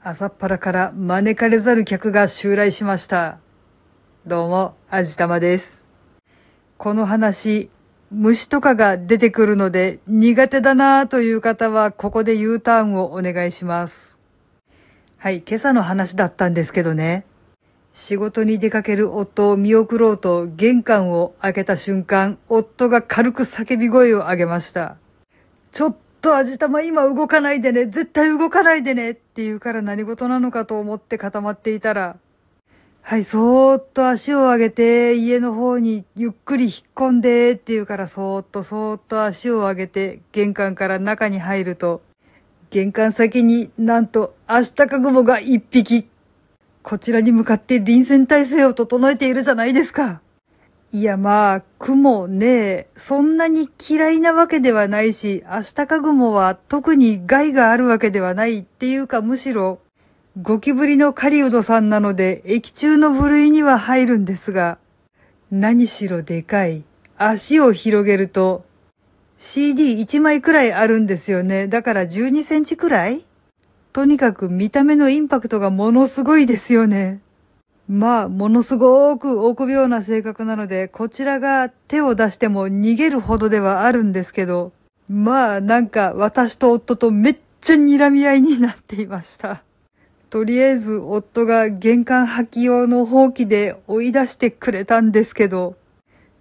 朝っぱらから招かれざる客が襲来しました。どうも、あじたまです。この話、虫とかが出てくるので苦手だなぁという方はここで U ターンをお願いします。はい、今朝の話だったんですけどね。仕事に出かける夫を見送ろうと玄関を開けた瞬間、夫が軽く叫び声を上げました。ちょっと味玉今動かないでね、絶対動かないでねって言うから何事なのかと思って固まっていたら、はい、そーっと足を上げて家の方にゆっくり引っ込んでって言うからそーっとそーっと足を上げて玄関から中に入ると、玄関先になんとアシタカグモが一匹。こちらに向かって臨戦態勢を整えているじゃないですか。いやまあ、雲ねえそんなに嫌いなわけではないし、アシタカグモは特に害があるわけではないっていうかむしろ、ゴキブリの狩人さんなので液中の部類には入るんですが、何しろでかい。足を広げると、CD1 枚くらいあるんですよね。だから12センチくらい？とにかく見た目のインパクトがものすごいですよね。まあ、ものすごく臆病な性格なので、こちらが手を出しても逃げるほどではあるんですけど、まあ、なんか私と夫とめっちゃ睨み合いになっていました。とりあえず夫が玄関履き用のほうきで追い出してくれたんですけど、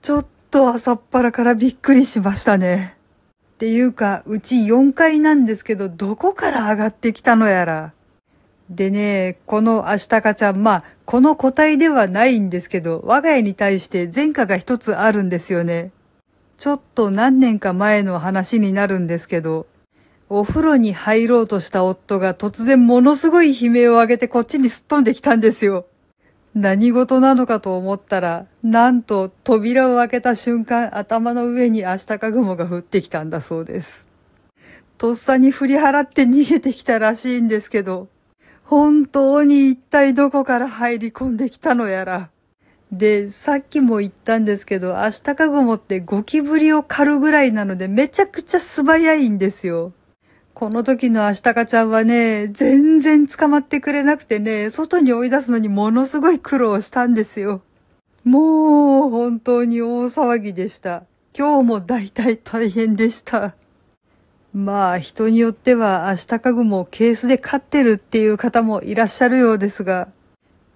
ちょっと朝っぱらからびっくりしましたね。っていうか、うち4階なんですけど、どこから上がってきたのやら。でね、このアシタカちゃん、まあ、この個体ではないんですけど、我が家に対して前科が一つあるんですよね。ちょっと何年か前の話になるんですけど、お風呂に入ろうとした夫が突然ものすごい悲鳴を上げてこっちにすっ飛んできたんですよ。何事なのかと思ったら、なんと扉を開けた瞬間頭の上にアシタカグモが降ってきたんだそうです。とっさに振り払って逃げてきたらしいんですけど、本当に一体どこから入り込んできたのやら。で、さっきも言ったんですけど、アシタカグモってゴキブリを狩るぐらいなのでめちゃくちゃ素早いんですよ。この時のアシタカちゃんはね、全然捕まってくれなくてね、外に追い出すのにものすごい苦労したんですよ。もう、本当に大騒ぎでした。今日も大体大変でした。まあ、人によってはアシタカグモをケースで飼ってるっていう方もいらっしゃるようですが、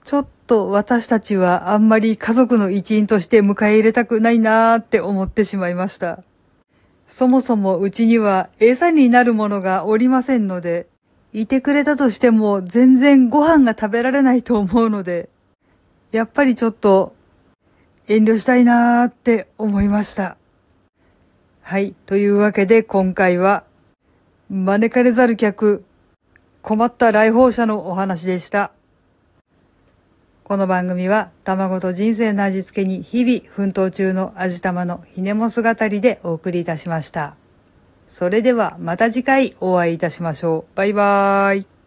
ちょっと私たちはあんまり家族の一員として迎え入れたくないなーって思ってしまいました。そもそもうちには餌になるものがおりませんので、いてくれたとしても全然ご飯が食べられないと思うので、やっぱりちょっと遠慮したいなーって思いました。はい。というわけで今回は、招かれざる客、困った来訪者のお話でした。この番組は卵と人生の味付けに日々奮闘中の味玉のひねも姿りでお送りいたしました。それではまた次回お会いいたしましょう。バイバーイ。